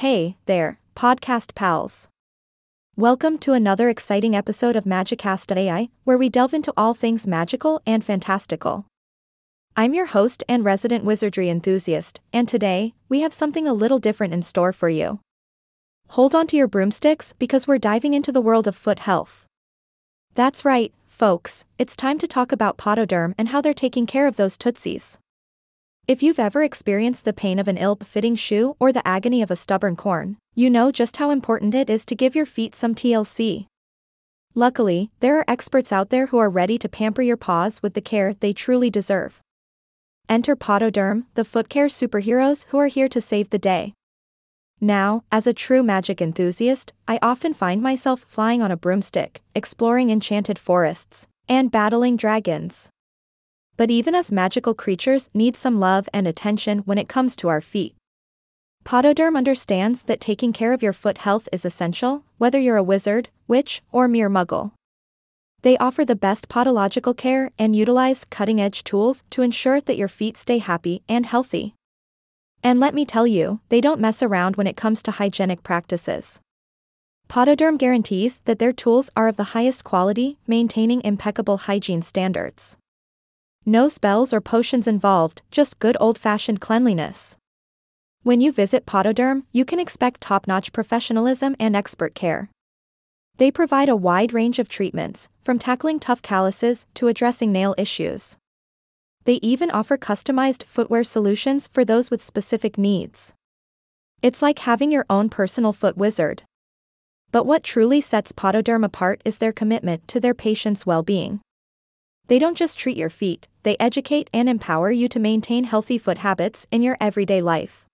Hey, there, podcast pals. Welcome to another exciting episode of Magicast AI, where we delve into all things magical and fantastical. I'm your host and resident wizardry enthusiast, and today, we have something a little different in store for you. Hold on to your broomsticks because we're diving into the world of foot health. That's right, folks, it's time to talk about pododerm and how they're taking care of those tootsies. If you've ever experienced the pain of an ill fitting shoe or the agony of a stubborn corn, you know just how important it is to give your feet some TLC. Luckily, there are experts out there who are ready to pamper your paws with the care they truly deserve. Enter Pododerm, the foot care superheroes who are here to save the day. Now, as a true magic enthusiast, I often find myself flying on a broomstick, exploring enchanted forests, and battling dragons. But even us magical creatures need some love and attention when it comes to our feet. Pododerm understands that taking care of your foot health is essential, whether you're a wizard, witch, or mere muggle. They offer the best podological care and utilize cutting edge tools to ensure that your feet stay happy and healthy. And let me tell you, they don't mess around when it comes to hygienic practices. Pododerm guarantees that their tools are of the highest quality, maintaining impeccable hygiene standards. No spells or potions involved, just good old fashioned cleanliness. When you visit Pododerm, you can expect top notch professionalism and expert care. They provide a wide range of treatments, from tackling tough calluses to addressing nail issues. They even offer customized footwear solutions for those with specific needs. It's like having your own personal foot wizard. But what truly sets Pododerm apart is their commitment to their patients' well being. They don't just treat your feet, they educate and empower you to maintain healthy foot habits in your everyday life.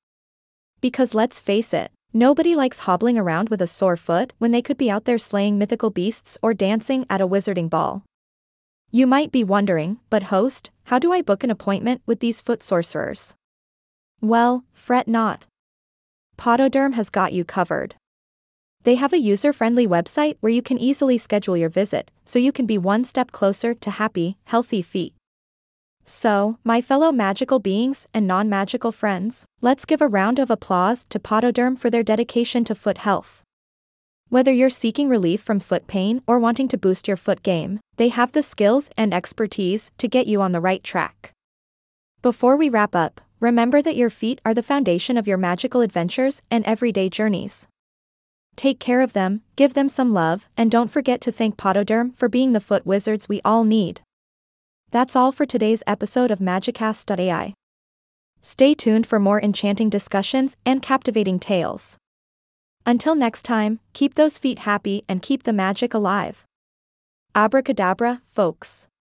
Because let's face it, nobody likes hobbling around with a sore foot when they could be out there slaying mythical beasts or dancing at a wizarding ball. You might be wondering, but host, how do I book an appointment with these foot sorcerers? Well, fret not. Pododerm has got you covered. They have a user friendly website where you can easily schedule your visit, so you can be one step closer to happy, healthy feet. So, my fellow magical beings and non magical friends, let's give a round of applause to Pododerm for their dedication to foot health. Whether you're seeking relief from foot pain or wanting to boost your foot game, they have the skills and expertise to get you on the right track. Before we wrap up, remember that your feet are the foundation of your magical adventures and everyday journeys. Take care of them, give them some love, and don't forget to thank Pododerm for being the foot wizards we all need. That's all for today's episode of Magicast.ai. Stay tuned for more enchanting discussions and captivating tales. Until next time, keep those feet happy and keep the magic alive. Abracadabra, folks.